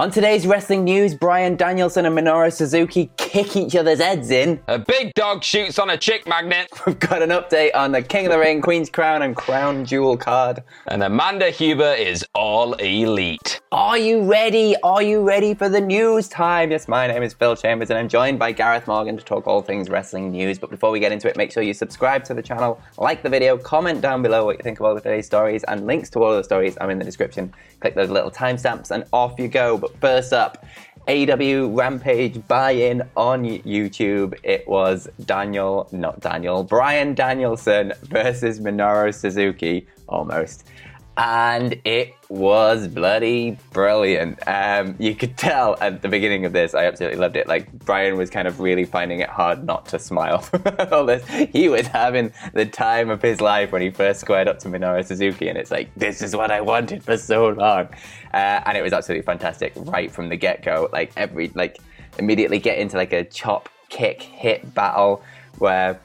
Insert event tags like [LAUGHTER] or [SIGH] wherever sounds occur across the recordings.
On today's wrestling news, Bryan Danielson and Minoru Suzuki kick each other's heads in. A big dog shoots on a chick magnet. [LAUGHS] We've got an update on the King of the Ring, Queen's Crown, and Crown Jewel card. And Amanda Huber is all elite. Are you ready? Are you ready for the news time? Yes, my name is Phil Chambers, and I'm joined by Gareth Morgan to talk all things wrestling news. But before we get into it, make sure you subscribe to the channel, like the video, comment down below what you think of all of today's stories, and links to all of the stories are in the description. Click those little timestamps, and off you go. But first up, AEW Rampage buy-in on YouTube. It was Daniel, not Daniel, Bryan Danielson versus Minoru Suzuki, almost. And it was bloody brilliant. Um, you could tell at the beginning of this, I absolutely loved it. Like Bryan was kind of really finding it hard not to smile. [LAUGHS] All this, he was having the time of his life when he first squared up to Minoru Suzuki, and it's like this is what I wanted for so long, uh, and it was absolutely fantastic right from the get go. Like every like immediately get into like a chop kick hit battle where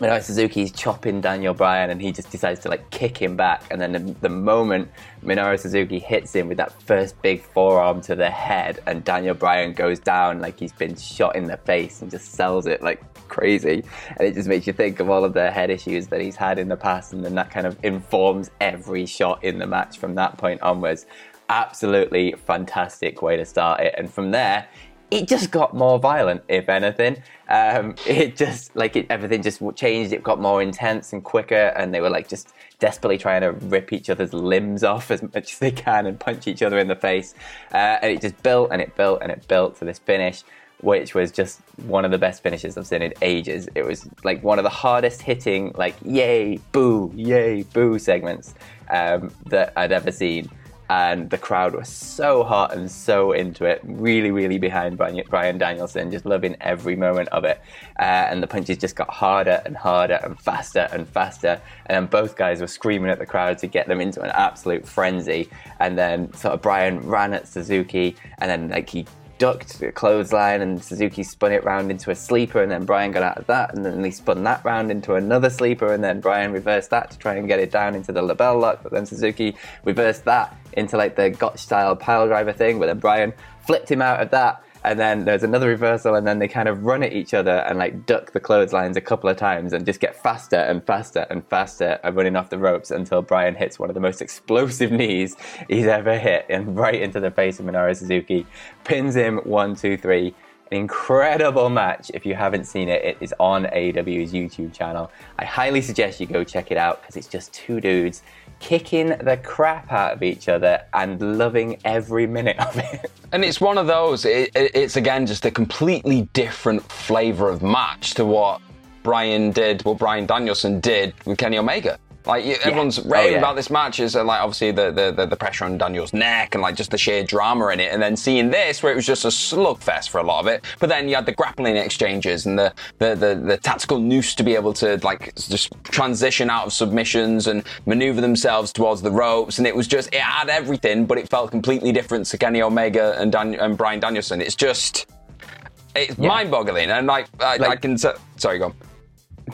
Minoru Suzuki's chopping Daniel Bryan and he just decides to like kick him back. And then the, the, moment Minoru Suzuki hits him with that first big forearm to the head and Daniel Bryan goes down like he's been shot in the face and just sells it like crazy. And it just makes you think of all of the head issues that he's had in the past. And then that kind of informs every shot in the match from that point onwards. Absolutely fantastic way to start it. And from there, it just got more violent, if anything. Um, it just like it, everything just changed. It got more intense and quicker, and they were like just desperately trying to rip each other's limbs off as much as they can and punch each other in the face. Uh, and it just built and it built and it built to this finish, which was just one of the best finishes I've seen in ages. It was like one of the hardest hitting, like yay, boo, yay, boo segments um, that I'd ever seen and the crowd was so hot and so into it. Really, really behind Bryan Danielson, just loving every moment of it. Uh, and the punches just got harder and harder and faster and faster. And then both guys were screaming at the crowd to get them into an absolute frenzy. And then sort of Bryan ran at Suzuki, and then like he ducked the clothesline and Suzuki spun it round into a sleeper and then Bryan got out of that and then he spun that round into another sleeper and then Bryan reversed that to try and get it down into the LeBell Lock but then Suzuki reversed that into like the Gotch style pile driver thing but then Bryan flipped him out of that and then there's another reversal and then they kind of run at each other and like duck the clotheslines a couple of times and just get faster and faster and faster and running off the ropes until Bryan hits one of the most explosive knees he's ever hit and right into the face of Minoru Suzuki. Pins him one two three an incredible match. If you haven't seen it, it is on AEW's YouTube channel. I highly suggest you go check it out because it's just two dudes kicking the crap out of each other and loving every minute of it. [LAUGHS] And it's one of those, it, it, it's again just a completely different flavour of match to what Bryan did, what Bryan Danielson did with Kenny Omega. Like everyone's yeah. raving oh, yeah. about this match is uh, like obviously the, the, the the pressure on Daniel's neck and like just the sheer drama in it, and then seeing this where it was just a slugfest for a lot of it. But then you had the grappling exchanges and the the the, the tactical noose to be able to like just transition out of submissions and maneuver themselves towards the ropes, and it was just it had everything, but it felt completely different to Kenny Omega and Dan- and Bryan Danielson. It's just it's yeah. mind-boggling, and like I, like I can sorry, go on.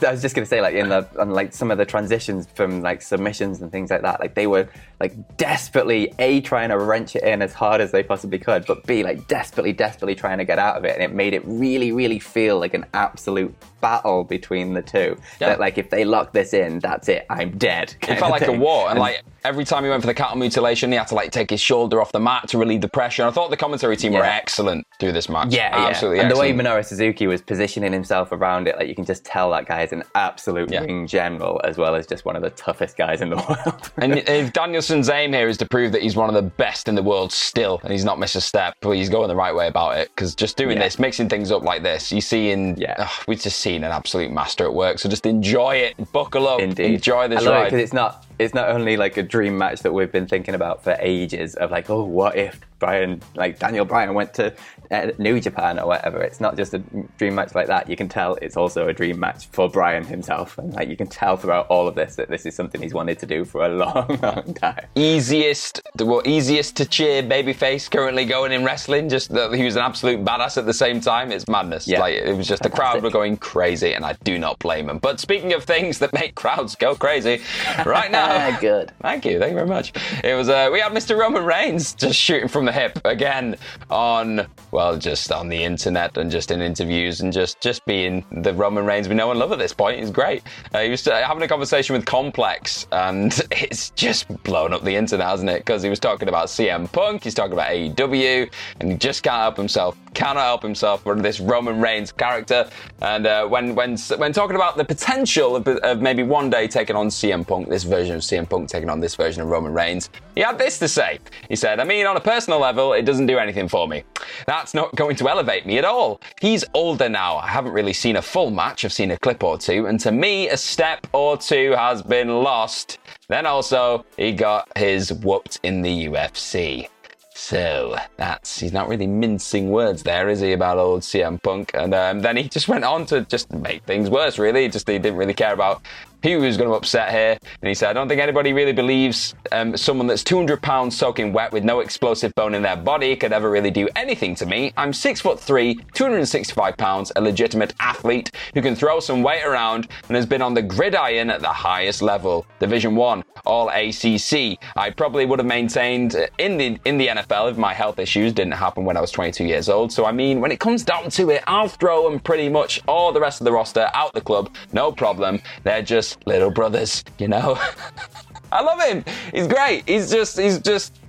I was just gonna say, like in the on like some of the transitions from like submissions and things like that, like they were like desperately a trying to wrench it in as hard as they possibly could, but b like desperately, desperately trying to get out of it, and it made it really, really feel like an absolute battle between the two. Yeah. That like if they lock this in, that's it, I'm dead. It felt like a war, and, and like every time he went for the cattle mutilation, he had to like take his shoulder off the mat to relieve the pressure. And I thought the commentary team were excellent through this match. Yeah, absolutely. yeah. And the way excellent. Minoru Suzuki was positioning himself around it, like you can just tell that guy is an absolute Yeah. ring general, as well as just one of the toughest guys in the [LAUGHS] world. And if Danielson's aim here is to prove that he's one of the best in the world still, and he's not missed a step, but he's going the right way about it. Because just doing Yeah. this, mixing things up like this, you see in, Yeah. ugh, we've just seen an absolute master at work. So just enjoy it, buckle up, Indeed. enjoy this I love ride. because it's not it's not only like a dream match that we've been thinking about for ages of like, oh, what if Bryan, like Daniel Bryan, went to uh, New Japan or whatever. It's not just a dream match like that. You can tell it's also a dream match for Bryan himself, and like you can tell throughout all of this that this is something he's wanted to do for a [LAUGHS] long, long time. easiest, the well, easiest to cheer babyface currently going in wrestling. Just that he was an absolute badass at the same time. It's madness. Yeah. Like it was just the crowd were going crazy, and I do not blame him. But speaking of things that make crowds go crazy, right now, [LAUGHS] Good. Thank you, thank you very much. It was uh, we had Mr. Roman Reigns just shooting from the hip again on well, just on the internet and just in interviews and just just being the Roman Reigns we know and love at this point. He's great. Uh, he was uh, having a conversation with Complex and [LAUGHS] it's just blown up the internet, hasn't it? Because he was talking about CM Punk, he's talking about AEW, and he just can't help himself. Cannot help himself for this Roman Reigns character. And uh, when when when talking about the potential of, of maybe one day taking on CM Punk, this version of CM Punk taking on this version of Roman Reigns, he had this to say. He said, "I mean, on a personal level, it doesn't do anything for me. That's not going to elevate me at all. He's older now. I haven't really seen a full match. I've seen a clip or two, and to me, a step or two has been lost. Then also, he got his whooped in the UFC." So that's he's not really mincing words there, is he, about old CM Punk? And um, then he just went on to just make things worse. Really, just he didn't really care about who was going to upset here. And he said, "I don't think anybody really believes um, someone that's 200 pounds soaking wet with no explosive bone in their body could ever really do anything to me. I'm six foot three, 265 pounds, a legitimate athlete who can throw some weight around and has been on the gridiron at the highest level, Division One, All ACC. I probably would have maintained in the in the NFL if my health issues didn't happen when I was 22 years old. So I mean, when it comes down to it, I'll throw them pretty much all the rest of the roster out the club, no problem. They're just little brothers, you know. [LAUGHS] I love him. He's great. He's just he's just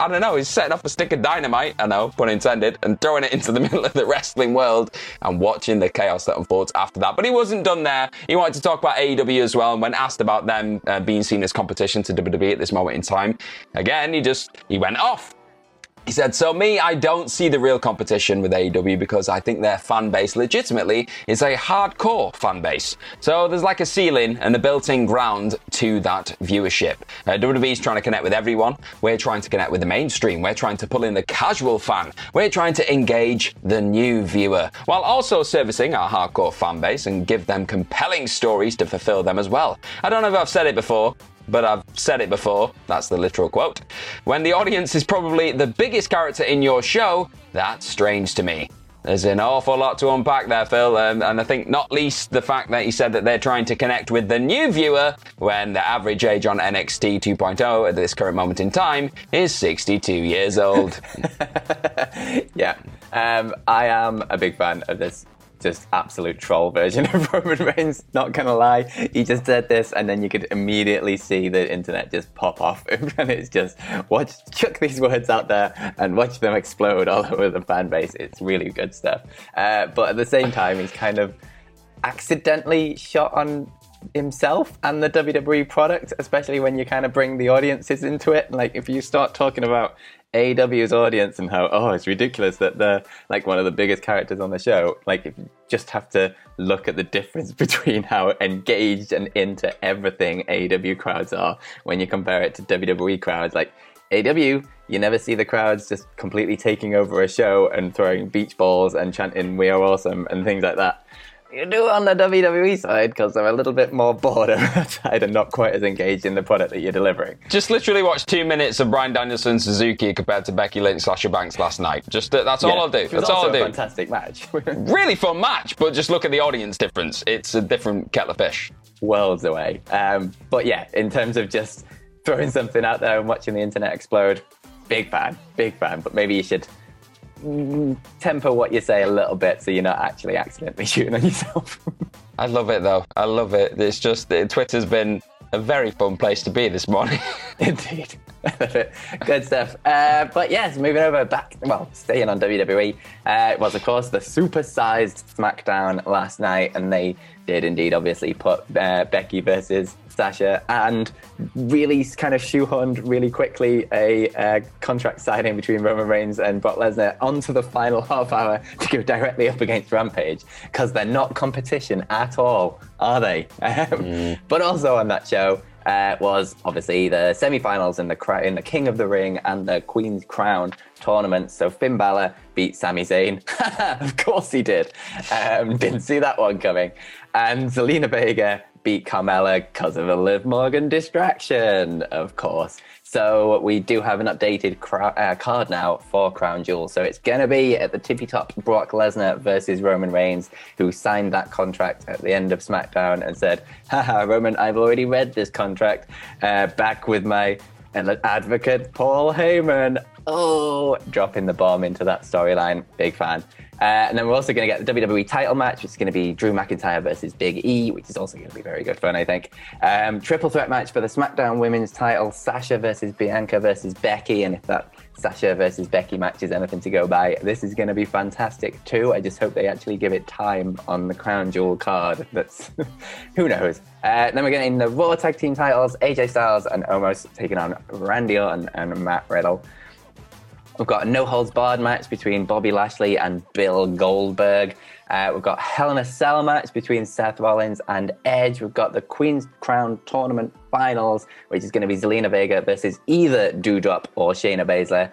I don't know, he's setting off a stick of dynamite, I know, pun intended, and throwing it into the [LAUGHS] middle of the wrestling world and watching the chaos that unfolds after that. But he wasn't done there. He wanted to talk about AEW as well, and when asked about them uh, being seen as competition to WWE at this moment in time, again, he just, he went off. He said, So, me, I don't see the real competition with AEW because I think their fan base legitimately is a hardcore fan base. So, there's like a ceiling and a built in ground to that viewership. Uh, is trying to connect with everyone. We're trying to connect with the mainstream. We're trying to pull in the casual fan. We're trying to engage the new viewer while also servicing our hardcore fan base and give them compelling stories to fulfill them as well. I don't know if I've said it before, but I've said it before. That's the literal quote. When the audience is probably the biggest character in your show, that's strange to me. There's an awful lot to unpack there, Phil, um, and I think not least the fact that he said that they're trying to connect with the new viewer when the average age on NXT 2.0 at this current moment in time is 62 years old. [LAUGHS] Yeah. Um, I am a big fan of this just absolute troll version [LAUGHS] of Roman Reigns. Not gonna lie, he just said this, and then you could immediately see the internet just pop off, [LAUGHS] and it's just watch chuck these words out there and watch them explode all [LAUGHS] over the fan base. It's really good stuff. Uh, but at the same time, he's kind of accidentally shot on himself and the WWE product, especially when you kind of bring the audiences into it. Like if you start talking about AEW's audience and how oh it's ridiculous that they're like one of the biggest characters on the show. Like just have to look at the difference [LAUGHS] between how engaged and into everything AEW crowds are when you compare it to WWE crowds. Like AEW, you never see the crowds just completely taking over a show and throwing beach balls and chanting "We are awesome" and things like that. You do it on the WWE side because they're a little bit more bored on that side and not quite as engaged in the product that you're delivering. Just literally watch two minutes of Bryan Danielson Suzuki compared to Becky Lynch Sasha Banks last night. Just uh, that's all I'll do. That's all I'll a do. fantastic match. [LAUGHS] Really fun match, but just look at the audience difference. It's a different kettle of fish. worlds away. Um, but yeah, in terms of just throwing something out there and watching the internet explode, big fan, big fan. But maybe you should temper what you say a little bit so you're not actually accidentally [LAUGHS] shooting on yourself. I love it though. I love it. It's just Twitter's been a very fun place to be this morning. [LAUGHS] Indeed. [LAUGHS] Good stuff. Uh, but yes, moving over back, well, staying on WWE, uh, it was of course the supersized SmackDown last night, and they did indeed obviously put uh, Becky versus Sasha and really kind of shoehorned really quickly a uh, contract signing between Roman Reigns and Brock Lesnar onto the final [LAUGHS] half hour to go directly up against Rampage because they're not competition at all, are they? [LAUGHS] mm. But also on that show, uh, was obviously the semi-finals in the in the King of the Ring and the Queen's Crown tournament. So Finn Balor beat Sami Zayn. [LAUGHS] of course he did. Um, didn't see that one coming. And Zelina Vega beat Carmella because of a Liv Morgan distraction, of course. So we do have an updated uh, card now for Crown Jewel. So it's going to be at the tippy top Brock Lesnar versus Roman Reigns, who signed that contract at the end of SmackDown and said, haha, Roman, I've already read this contract. Uh, back with my advocate, Paul Heyman. Oh, dropping the bomb into that storyline. Big fan. Uh, and then we're also going to get the WWE title match, which is going to be Drew McIntyre versus Big E, which is also going to be very good fun, I think. Um, triple threat match for the SmackDown Women's title Sasha versus Bianca versus Becky. And if that Sasha versus Becky match is anything to go by, this is going to be fantastic too. I just hope they actually give it time on the Crown Jewel card. [LAUGHS] That's [LAUGHS] who knows. Uh, then we're getting the Raw Tag Team titles AJ Styles and Omos taking on Randy Orton and Matt Riddle. We've got a no holds barred match between Bobby Lashley and Bill Goldberg. Uh, we've got Hell in a Cell match between Seth Rollins and Edge. We've got the Queen's Crown Tournament Finals, which is going to be Zelina Vega versus either Doudrop or Shayna Baszler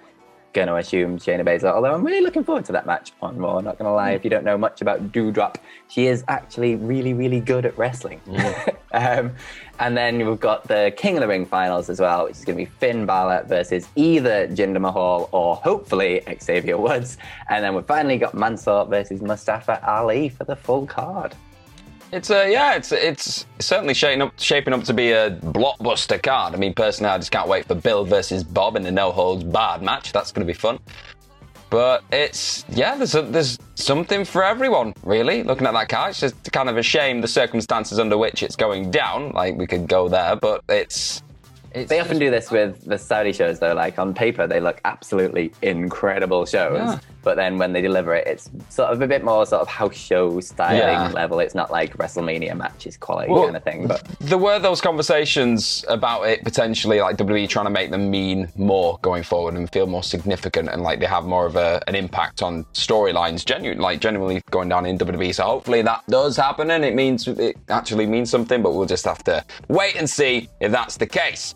going to assume Shayna Baszler, although I'm really looking forward to that match on Raw. Not going to lie, if you don't know much about Doudrop, she is actually really, really good at wrestling. Mm. [LAUGHS] um, and then we've got the King of the Ring finals as well, which is going to be Finn Balor versus either Jinder Mahal or hopefully Xavier Woods. And then we've finally got Mansoor versus Mustafa Ali for the full card. It's a uh, yeah, it's it's certainly shaping up shaping up to be a blockbuster card. I mean, personally, I just can't wait for Bill versus Bob in the no holds barred match. That's going to be fun. But it's yeah, there's a, there's something for everyone really. Looking at that card, it's just kind of a shame the circumstances under which it's going down. Like we could go there, but it's it's they often do this with the Saudi shows, though. Like on paper, they look absolutely incredible shows, yeah. But then when they deliver it, it's sort of a bit more sort of house show styling yeah. level. It's not like WrestleMania matches quality well, kind of thing. But there were those conversations about it potentially, like WWE trying to make them mean more going forward and feel more significant, and like they have more of a, an impact on storylines, genuine, like genuinely going down in WWE. So hopefully that does happen, and it means it actually means something. But we'll just have to wait and see if that's the case.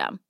system.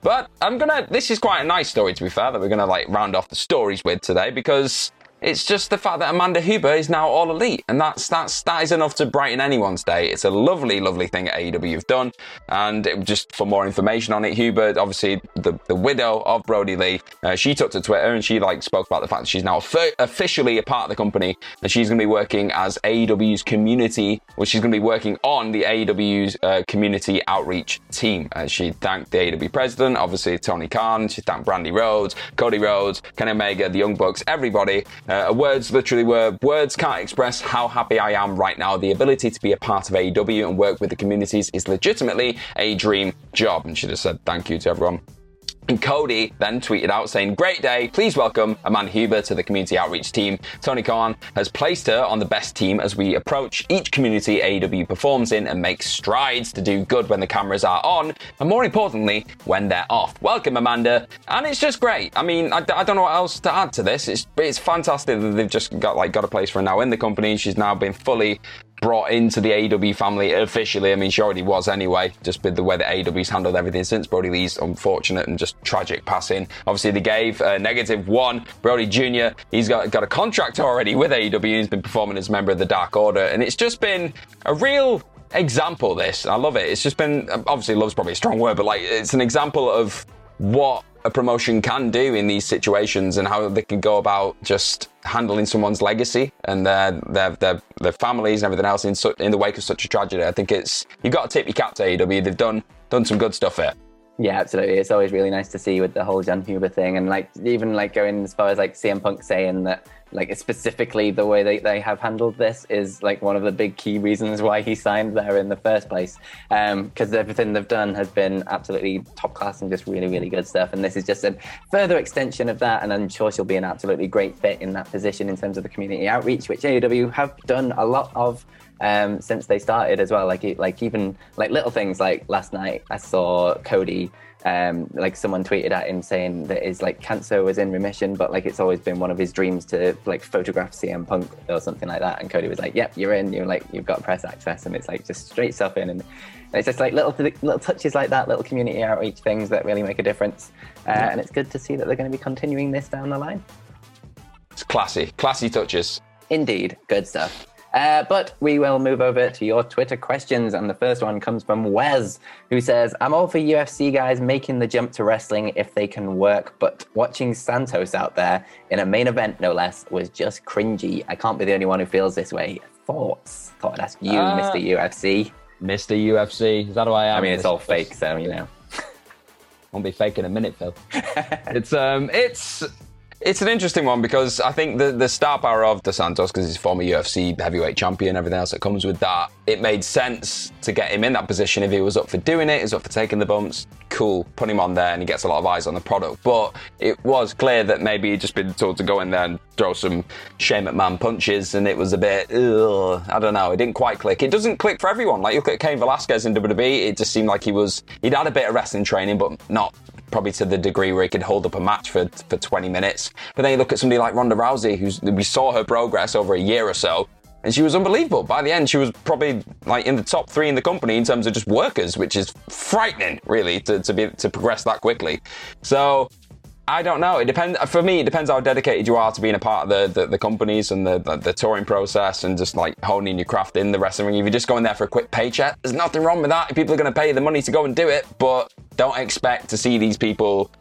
But I'm gonna. This is quite a nice story, to be fair, that we're gonna like round off the stories with today because It's just the fact that Amanda Huber is now all elite, and that's that's that is enough to brighten anyone's day. It's a lovely, lovely thing at AEW have done, and it, just for more information on it, Huber, obviously the, the widow of Brodie Lee, uh, she took to Twitter and she like spoke about the fact that she's now officially a part of the company, and she's going to be working as AEW's community, well, she's going to be working on the AEW's uh, community outreach team. Uh, she thanked the AEW president, obviously Tony Khan. She thanked Brandi Rhodes, Cody Rhodes, Kenny Omega, the Young Bucks, everybody. Uh, words literally were words can't express how happy I am right now. The ability to be a part of AEW and work with the communities is legitimately a dream job. And she just said thank you to everyone and Cody then tweeted out saying, Great day, please welcome Amanda Huber to the community outreach team. Tony Khan has placed her on the best team as we approach each community AEW performs in and makes strides to do good when the cameras are on, and more importantly, when they're off. Welcome, Amanda. And it's just great. I mean, I, I don't know what else to add to this. It's, it's fantastic that they've just got like got a place for her now in the company. She's now been fully brought into the AEW family officially. I mean, she already was anyway, just with the way that AEW's handled everything since Brodie Lee's unfortunate and just tragic passing. Obviously, they gave a negative one. Brodie Jr., he's got, got a contract already with AEW. He's been performing as a member of the Dark Order. And it's just been a real example, this. I love it. It's just been, obviously, love's probably a strong word, but like, it's an example of what a promotion can do in these situations and how they can go about just handling someone's legacy and their their their, their families and everything else in su- in the wake of such a tragedy. I think it's you've got to tip your cap to AEW. They've done done some good stuff here. Yeah, absolutely. It's always really nice to see with the whole Jon Huber thing, and like even like going as far as like CM Punk saying that like specifically the way they, they have handled this is like one of the big key reasons why he signed there in the first place. Because um, everything they've done has been absolutely top class and just really really good stuff, and this is just a further extension of that. And I'm sure she'll be an absolutely great fit in that position in terms of the community outreach, which AEW have done a lot of um, since they started as well. Like like even like little things like last night I saw Cody. Um, like someone tweeted at him saying that his like cancer was in remission, but like it's always been one of his dreams to like photograph CM Punk or something like that. And Cody was like, "Yep, you're in. You're like you've got press access," and it's like just straight stuff in, and it's just like little little touches like that, little community outreach things that really make a difference. Uh, and it's good to see that they're going to be continuing this down the line. It's classy, classy touches. Indeed, good stuff. Uh, but we will move over to your Twitter questions. And the first one comes from Wes, who says, I'm all for UFC guys making the jump to wrestling if they can work, but watching Santos out there in a main event, no less, was just cringy. I can't be the only one who feels this way. Thoughts? Thought I'd ask you, uh, Mr. UFC. Mr. UFC. Is that who I am? I mean, it's all fake, so, you know. [LAUGHS] Won't be fake in a minute, Phil. [LAUGHS] it's um, it's it's an interesting one because I think the, the star power of Dos Santos, because he's a former UFC heavyweight champion, everything else that comes with that, it made sense to get him in that position if he was up for doing it, he's up for taking the bumps. Cool, put him on there and he gets a lot of eyes on the product. But it was clear that maybe he'd just been told to go in there and throw some Shane McMahon punches, and it was a bit, ugh, I don't know, it didn't quite click. It doesn't click for everyone. Like you look at Cain Velasquez in WWE, it just seemed like he was, he'd had a bit of wrestling training, but not probably to the degree where he could hold up a match for, for 20 minutes. But then you look at somebody like Ronda Rousey, who's we saw her progress over a year or so, and she was unbelievable. By the end, she was probably like in the top three in the company in terms of just workers, which is frightening, really, to, to be to progress that quickly. So I don't know. It depends. For me, it depends how dedicated you are to being a part of the, the, the companies and the, the, the, touring process and just like honing your craft in the wrestling ring. If you're just going there for a quick paycheck, there's nothing wrong with that. People are going to pay the money to go and do it, but don't expect to see these people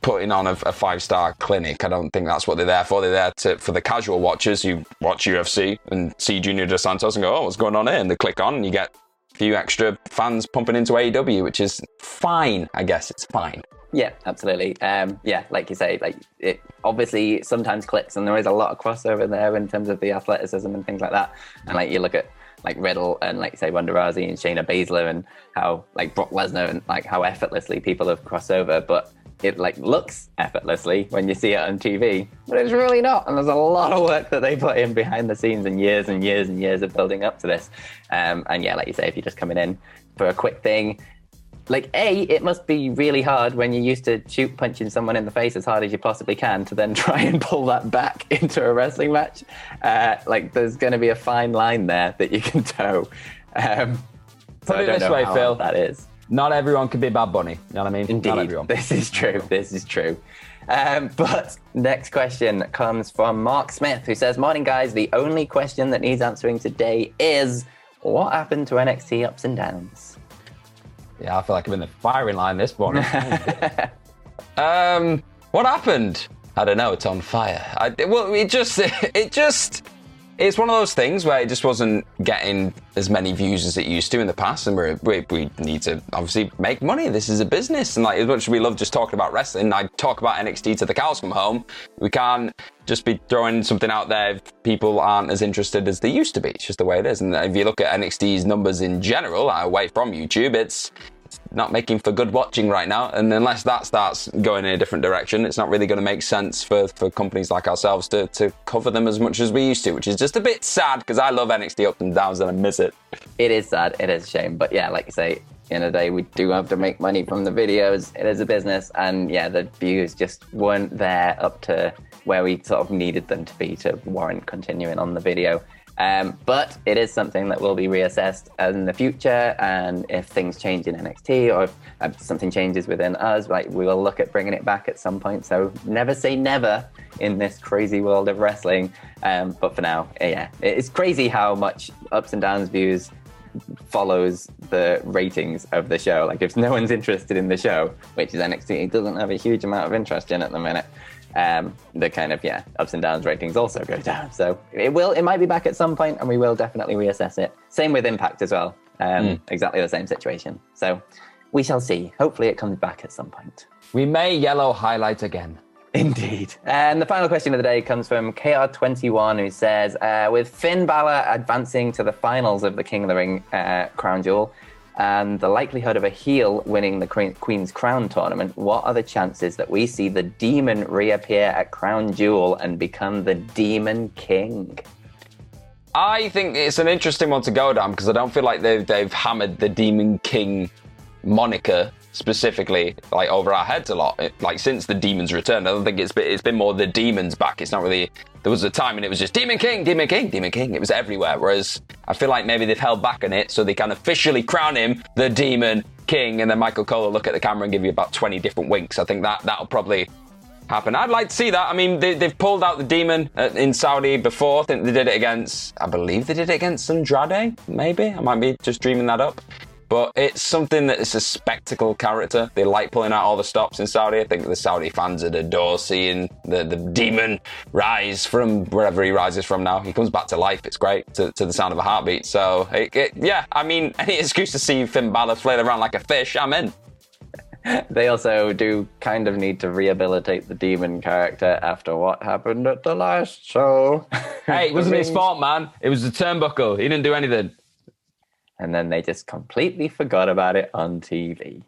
putting on a, a five star clinic. I don't think that's what they're there for. They're there to, for the casual watchers who watch UFC and see Junior Dos Santos and go, oh, what's going on here? And they click on and you get a few extra fans pumping into AEW, which is fine. I guess it's fine. Yeah, absolutely. Um, yeah, like you say, like it obviously sometimes clicks, and there is a lot of crossover there in terms of the athleticism and things like that. And like you look at like Riddle and like say Ronda Rousey and Shayna Baszler and how like Brock Lesnar and like how effortlessly people have crossed over, but it like looks effortlessly when you see it on TV, but it's really not. And there's a lot of work that they put in behind the scenes and years and years and years of building up to this. Um, and yeah, like you say, if you're just coming in for a quick thing, like a it must be really hard when you're used to shoot punching someone in the face as hard as you possibly can to then [LAUGHS] try and pull that back [LAUGHS] into a wrestling match uh, like there's going to be a fine line there that you can [LAUGHS] toe um, so put it this way phil that is not everyone can be Bad Bunny. You know what I mean? Indeed. Not everyone. This is true. This is true. Um, but next question comes from Mark Smith, who says, Morning, guys. The only question that needs answering today is what happened to NXT ups and downs? Yeah, I feel like I'm in the firing line this morning. [LAUGHS] [LAUGHS] Um, what happened? I don't know. It's on fire. I, well, it just, [LAUGHS] it just, it's one of those things where it just wasn't getting as many views as it used to in the past, and we we need to obviously make money. This is a business, and like as much as we love just talking about wrestling, I talk about NXT to the cows come home. We can't just be throwing something out there if people aren't as interested as they used to be. It's just the way it is. And if you look at NXT's numbers in general, away from YouTube, it's not making for good watching right now. And unless that starts going in a different direction, it's not really going to make sense for, for companies like ourselves to, to cover them as much as we used to, which is just a bit sad because I love NXT ups and downs and I miss it. It is sad. It is a shame. But yeah, like you say, in the day, we do have to make money from the videos. It is a business. And yeah, the views just weren't there up to where we sort of needed them to be to warrant continuing on the video. Um, but it is something that will be reassessed in the future, and if things change in NXT or if uh, something changes within us, like we will look at bringing it back at some point. So never say never in this crazy world of wrestling. Um, but for now, yeah, it's crazy how much ups and downs views follows the ratings of the show. Like if no one's interested in the show, which is NXT, it doesn't have a huge amount of interest in at the minute. Um, the kind of yeah ups and downs ratings also go down. So it will it might be back at some point, and we will definitely reassess it. Same with Impact as well. Um, Exactly the same situation. So we shall see. Hopefully, it comes back at some point. we may yellow highlight again. Indeed. And the final question of the day comes from KR21, who says, uh, with Finn Balor advancing to the finals of the King of the Ring uh, crown jewel and the likelihood of a heel winning the Queen's Crown tournament, what are the chances that we see the demon reappear at Crown Jewel and become the Demon King? I think it's an interesting one to go down because I don't feel like they've they've hammered the Demon King moniker specifically like over our heads a lot. It- like since the demons returned, I don't think it's been, it's been more the demons back. It's not really. There was a time and it was just Demon King, Demon King, Demon King. It was everywhere. Whereas I feel like maybe they've held back on it so they can officially crown him the Demon King, and then Michael Cole will look at the camera and give you about twenty different winks. I think that that'll probably happen. I'd like to see that. I mean, they, they've pulled out the demon uh, in Saudi before. I think they did it against, I believe they did it against Andrade, maybe. I might be just dreaming that up. But it's something that is a spectacle character. They like pulling out all the stops in Saudi. I think the Saudi fans would adore seeing the, the demon rise from wherever he rises from now. He comes back to life. It's great to, to the sound of a heartbeat. So, it, it- yeah, I mean, [LAUGHS] any excuse to see Finn Balor flail around like a fish, I'm in. [LAUGHS] They also do kind of need to rehabilitate the demon character after what happened at the last show. Hey, it [LAUGHS] wasn't his fault, man. It was the turnbuckle. He didn't do anything. And then they just completely forgot about it on TV.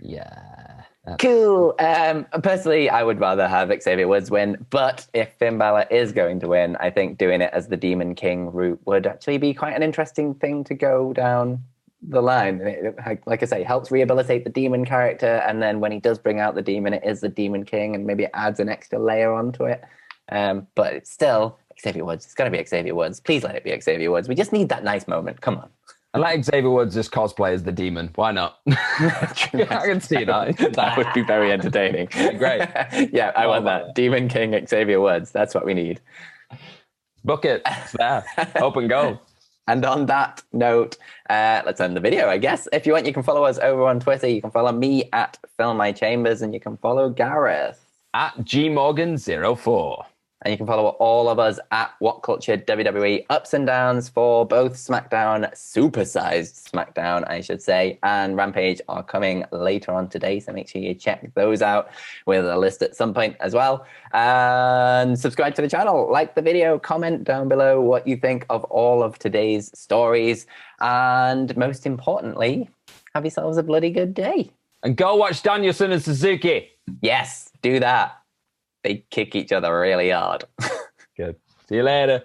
Yeah. Cool. Um, personally, I would rather have Xavier Woods win, but if Finn Balor is going to win, I think doing it as the Demon King route would actually be quite an interesting thing to go down the line. It- like I say, helps rehabilitate the demon character, and then when he does bring out the demon, it is the Demon King, and maybe it adds an extra layer onto it. Um, but it's still Xavier Woods. It's got to be Xavier Woods. Please let it be Xavier Woods. We just need that nice moment. Come on. I like Xavier Woods just cosplay as the demon. Why not? [LAUGHS] I can see that. [LAUGHS] that would be very entertaining. [LAUGHS] Great. yeah, I want that. Demon King Xavier Woods. That's what we need. Book it. It's there. Open goal. And on that note, uh, let's end the video, I guess. If you want, you can follow us over on Twitter. You can follow me at Fill My Chambers, and you can follow Gareth. At gmorgan04. And you can follow all of us at What Culture WWE Ups and Downs for both SmackDown, supersized SmackDown, I should say, and Rampage are coming later on today. So make sure you check those out with a list at some point as well. And subscribe to the channel, like the video, comment down below what you think of all of today's stories. And most importantly, have yourselves a bloody good day. And go watch Danielson and Suzuki. Yes, do that. They kick each other really hard. [LAUGHS] Good. See you later.